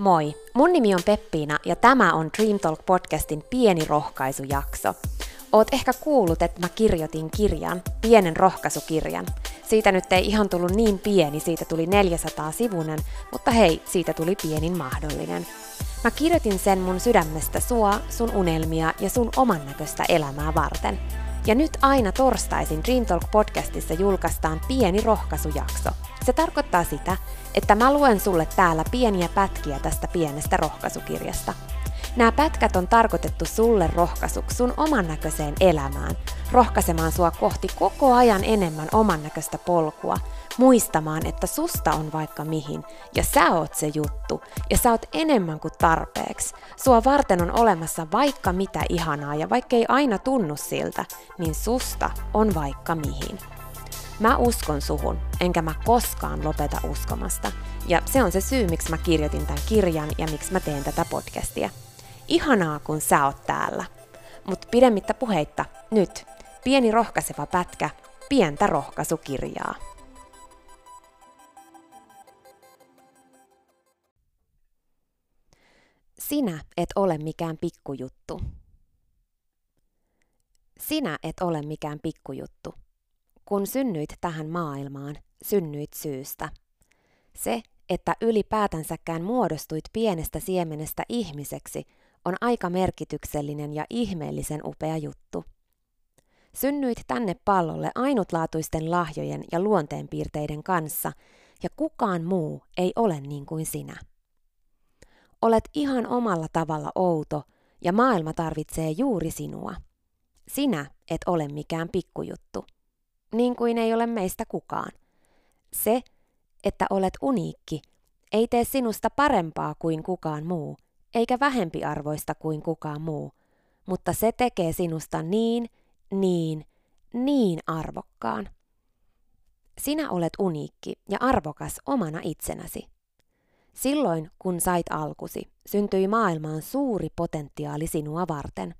Moi, mun nimi on Peppiina ja tämä on Dream Talk podcastin pieni rohkaisujakso. Oot ehkä kuullut, että mä kirjoitin kirjan, pienen rohkaisukirjan. Siitä nyt ei ihan tullut niin pieni, siitä tuli 400 sivunen, mutta hei, siitä tuli pienin mahdollinen. Mä kirjoitin sen mun sydämestä sua, sun unelmia ja sun oman näköistä elämää varten. Ja nyt aina torstaisin Dream Talk podcastissa julkaistaan pieni rohkaisujakso. Se tarkoittaa sitä, että mä luen sulle täällä pieniä pätkiä tästä pienestä rohkaisukirjasta. Nämä pätkät on tarkoitettu sulle rohkaisuksi sun oman näköiseen elämään, rohkaisemaan sua kohti koko ajan enemmän oman näköistä polkua, muistamaan, että susta on vaikka mihin, ja sä oot se juttu, ja sä oot enemmän kuin tarpeeksi. Sua varten on olemassa vaikka mitä ihanaa, ja vaikka ei aina tunnu siltä, niin susta on vaikka mihin. Mä uskon suhun, enkä mä koskaan lopeta uskomasta. Ja se on se syy, miksi mä kirjoitin tämän kirjan ja miksi mä teen tätä podcastia. Ihanaa, kun sä oot täällä. Mutta pidemmittä puheitta, nyt pieni rohkaiseva pätkä, pientä rohkaisukirjaa. Sinä et ole mikään pikkujuttu. Sinä et ole mikään pikkujuttu. Kun synnyit tähän maailmaan, synnyit syystä. Se, että ylipäätänsäkään muodostuit pienestä siemenestä ihmiseksi, on aika merkityksellinen ja ihmeellisen upea juttu. Synnyit tänne pallolle ainutlaatuisten lahjojen ja luonteenpiirteiden kanssa, ja kukaan muu ei ole niin kuin sinä. Olet ihan omalla tavalla outo, ja maailma tarvitsee juuri sinua. Sinä et ole mikään pikkujuttu niin kuin ei ole meistä kukaan. Se, että olet uniikki, ei tee sinusta parempaa kuin kukaan muu, eikä vähempiarvoista kuin kukaan muu, mutta se tekee sinusta niin, niin, niin arvokkaan. Sinä olet uniikki ja arvokas omana itsenäsi. Silloin, kun sait alkusi, syntyi maailmaan suuri potentiaali sinua varten.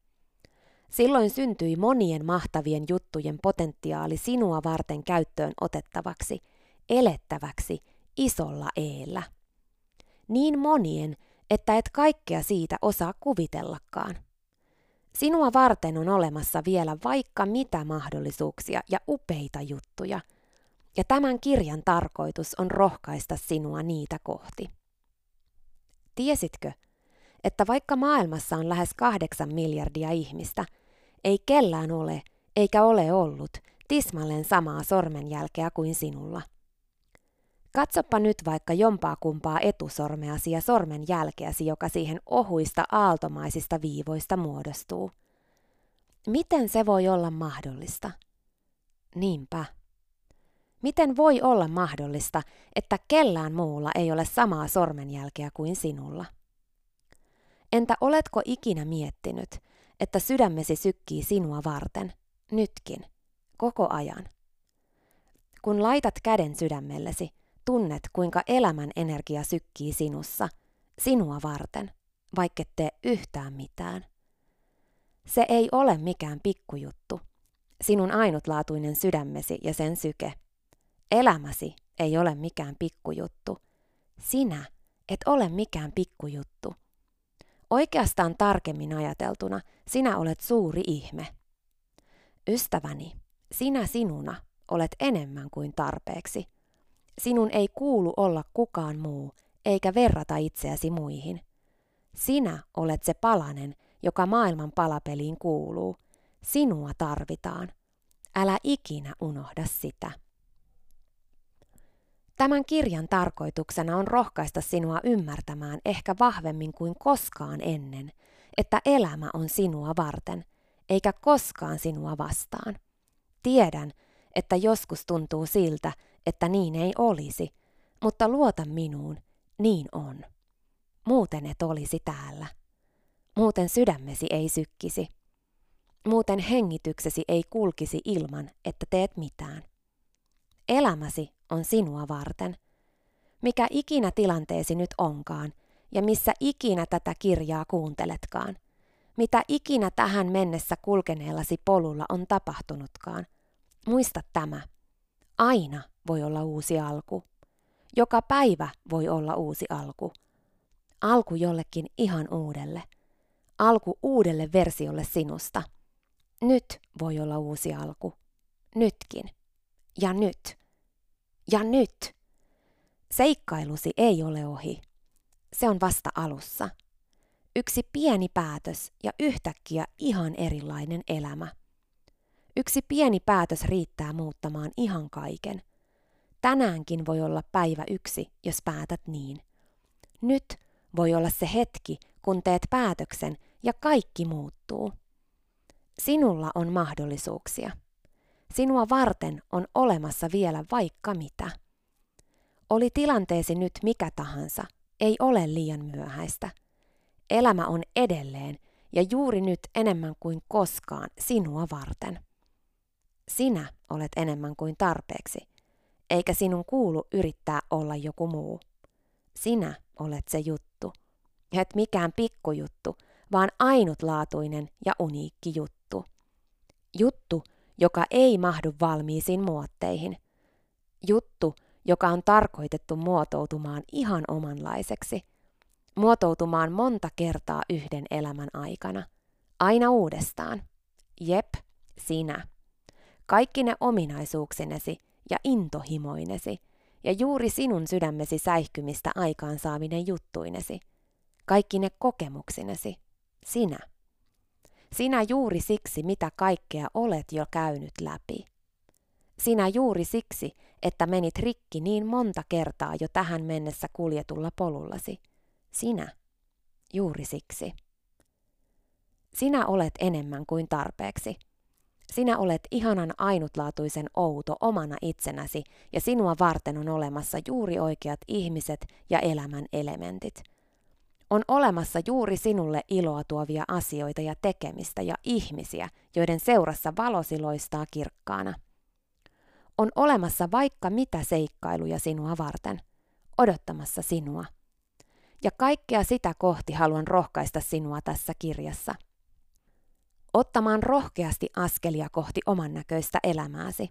Silloin syntyi monien mahtavien juttujen potentiaali sinua varten käyttöön otettavaksi, elettäväksi, isolla eellä. Niin monien, että et kaikkea siitä osaa kuvitellakaan. Sinua varten on olemassa vielä vaikka mitä mahdollisuuksia ja upeita juttuja, ja tämän kirjan tarkoitus on rohkaista sinua niitä kohti. Tiesitkö, että vaikka maailmassa on lähes kahdeksan miljardia ihmistä – ei kellään ole, eikä ole ollut, tismalleen samaa sormenjälkeä kuin sinulla. Katsoppa nyt vaikka jompaa kumpaa etusormeasi ja sormenjälkeäsi, joka siihen ohuista aaltomaisista viivoista muodostuu. Miten se voi olla mahdollista? Niinpä. Miten voi olla mahdollista, että kellään muulla ei ole samaa sormenjälkeä kuin sinulla? Entä oletko ikinä miettinyt, että sydämesi sykkii sinua varten, nytkin, koko ajan. Kun laitat käden sydämellesi, tunnet kuinka elämän energia sykkii sinussa, sinua varten, vaikka tee yhtään mitään. Se ei ole mikään pikkujuttu. Sinun ainutlaatuinen sydämesi ja sen syke. Elämäsi ei ole mikään pikkujuttu. Sinä et ole mikään pikkujuttu. Oikeastaan tarkemmin ajateltuna, sinä olet suuri ihme. Ystäväni, sinä sinuna olet enemmän kuin tarpeeksi. Sinun ei kuulu olla kukaan muu, eikä verrata itseäsi muihin. Sinä olet se palanen, joka maailman palapeliin kuuluu. Sinua tarvitaan. Älä ikinä unohda sitä. Tämän kirjan tarkoituksena on rohkaista sinua ymmärtämään ehkä vahvemmin kuin koskaan ennen, että elämä on sinua varten, eikä koskaan sinua vastaan. Tiedän, että joskus tuntuu siltä, että niin ei olisi, mutta luota minuun, niin on. Muuten et olisi täällä. Muuten sydämesi ei sykkisi. Muuten hengityksesi ei kulkisi ilman, että teet mitään. Elämäsi on sinua varten. Mikä ikinä tilanteesi nyt onkaan, ja missä ikinä tätä kirjaa kuunteletkaan, mitä ikinä tähän mennessä kulkeneellasi polulla on tapahtunutkaan, muista tämä. Aina voi olla uusi alku. Joka päivä voi olla uusi alku. Alku jollekin ihan uudelle. Alku uudelle versiolle sinusta. Nyt voi olla uusi alku. Nytkin. Ja nyt. Ja nyt. Seikkailusi ei ole ohi. Se on vasta alussa. Yksi pieni päätös ja yhtäkkiä ihan erilainen elämä. Yksi pieni päätös riittää muuttamaan ihan kaiken. Tänäänkin voi olla päivä yksi, jos päätät niin. Nyt voi olla se hetki, kun teet päätöksen ja kaikki muuttuu. Sinulla on mahdollisuuksia. Sinua varten on olemassa vielä vaikka mitä. Oli tilanteesi nyt mikä tahansa, ei ole liian myöhäistä. Elämä on edelleen ja juuri nyt enemmän kuin koskaan sinua varten. Sinä olet enemmän kuin tarpeeksi, eikä sinun kuulu yrittää olla joku muu. Sinä olet se juttu. Et mikään pikkujuttu, vaan ainutlaatuinen ja uniikki juttu. Juttu, joka ei mahdu valmiisiin muotteihin. Juttu, joka on tarkoitettu muotoutumaan ihan omanlaiseksi. Muotoutumaan monta kertaa yhden elämän aikana. Aina uudestaan. Jep, sinä. Kaikki ne ominaisuuksinesi ja intohimoinesi ja juuri sinun sydämesi säihkymistä aikaansaaminen juttuinesi. Kaikki ne kokemuksinesi. Sinä. Sinä juuri siksi, mitä kaikkea olet jo käynyt läpi. Sinä juuri siksi, että menit rikki niin monta kertaa jo tähän mennessä kuljetulla polullasi. Sinä. Juuri siksi. Sinä olet enemmän kuin tarpeeksi. Sinä olet ihanan ainutlaatuisen outo omana itsenäsi ja sinua varten on olemassa juuri oikeat ihmiset ja elämän elementit. On olemassa juuri sinulle iloa tuovia asioita ja tekemistä ja ihmisiä, joiden seurassa valosi loistaa kirkkaana. On olemassa vaikka mitä seikkailuja sinua varten, odottamassa sinua. Ja kaikkea sitä kohti haluan rohkaista sinua tässä kirjassa – ottamaan rohkeasti askelia kohti oman näköistä elämääsi,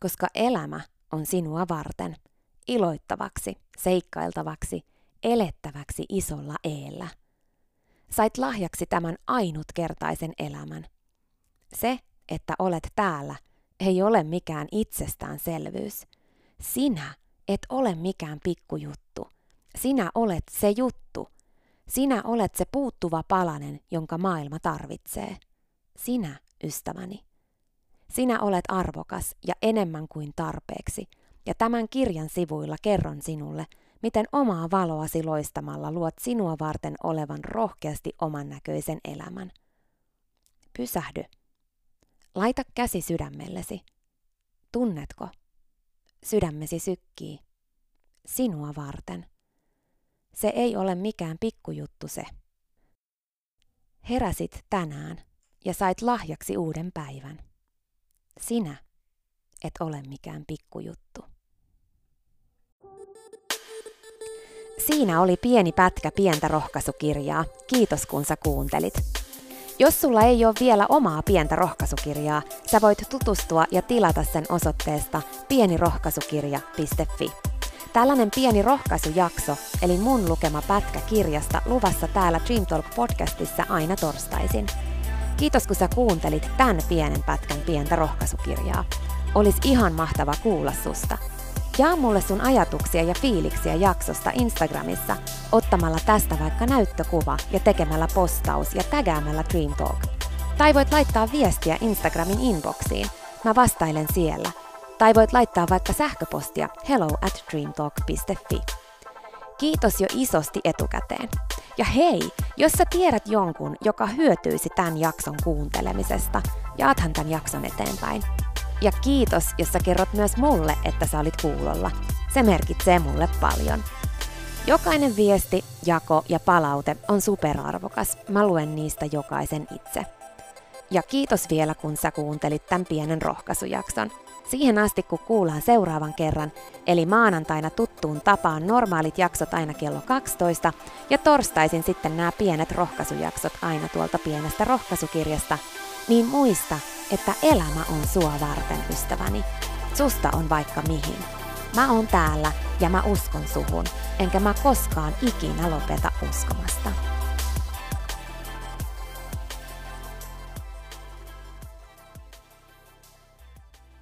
koska elämä on sinua varten, iloittavaksi, seikkailtavaksi, elettäväksi isolla eellä. Sait lahjaksi tämän ainutkertaisen elämän. Se, että olet täällä, ei ole mikään itsestäänselvyys. Sinä et ole mikään pikkujuttu. Sinä olet se juttu. Sinä olet se puuttuva palanen, jonka maailma tarvitsee sinä, ystäväni. Sinä olet arvokas ja enemmän kuin tarpeeksi, ja tämän kirjan sivuilla kerron sinulle, miten omaa valoasi loistamalla luot sinua varten olevan rohkeasti oman näköisen elämän. Pysähdy. Laita käsi sydämellesi. Tunnetko? Sydämesi sykkii. Sinua varten. Se ei ole mikään pikkujuttu se. Heräsit tänään ja sait lahjaksi uuden päivän. Sinä et ole mikään pikkujuttu. Siinä oli pieni pätkä pientä rohkaisukirjaa. Kiitos kun sä kuuntelit. Jos sulla ei ole vielä omaa pientä rohkaisukirjaa, sä voit tutustua ja tilata sen osoitteesta pienirohkaisukirja.fi. Tällainen pieni rohkaisujakso, eli mun lukema pätkä kirjasta, luvassa täällä Dream Talk podcastissa aina torstaisin. Kiitos kun sä kuuntelit tämän pienen pätkän pientä rohkaisukirjaa. Olis ihan mahtava kuulla susta. Jaa mulle sun ajatuksia ja fiiliksiä jaksosta Instagramissa ottamalla tästä vaikka näyttökuva ja tekemällä postaus ja tägäämällä Dream Talk. Tai voit laittaa viestiä Instagramin inboxiin. Mä vastailen siellä. Tai voit laittaa vaikka sähköpostia hello at dreamtalk.fi. Kiitos jo isosti etukäteen. Ja hei, jos sä tiedät jonkun, joka hyötyisi tämän jakson kuuntelemisesta, jaathan tämän jakson eteenpäin. Ja kiitos, jos sä kerrot myös mulle, että sä olit kuulolla. Se merkitsee mulle paljon. Jokainen viesti, jako ja palaute on superarvokas. Mä luen niistä jokaisen itse. Ja kiitos vielä, kun sä kuuntelit tämän pienen rohkaisujakson. Siihen asti, kun kuullaan seuraavan kerran, eli maanantaina tuttuun tapaan normaalit jaksot aina kello 12 ja torstaisin sitten nämä pienet rohkaisujaksot aina tuolta pienestä rohkaisukirjasta, niin muista, että elämä on sua varten, ystäväni. Susta on vaikka mihin. Mä oon täällä ja mä uskon suhun, enkä mä koskaan ikinä lopeta uskomasta.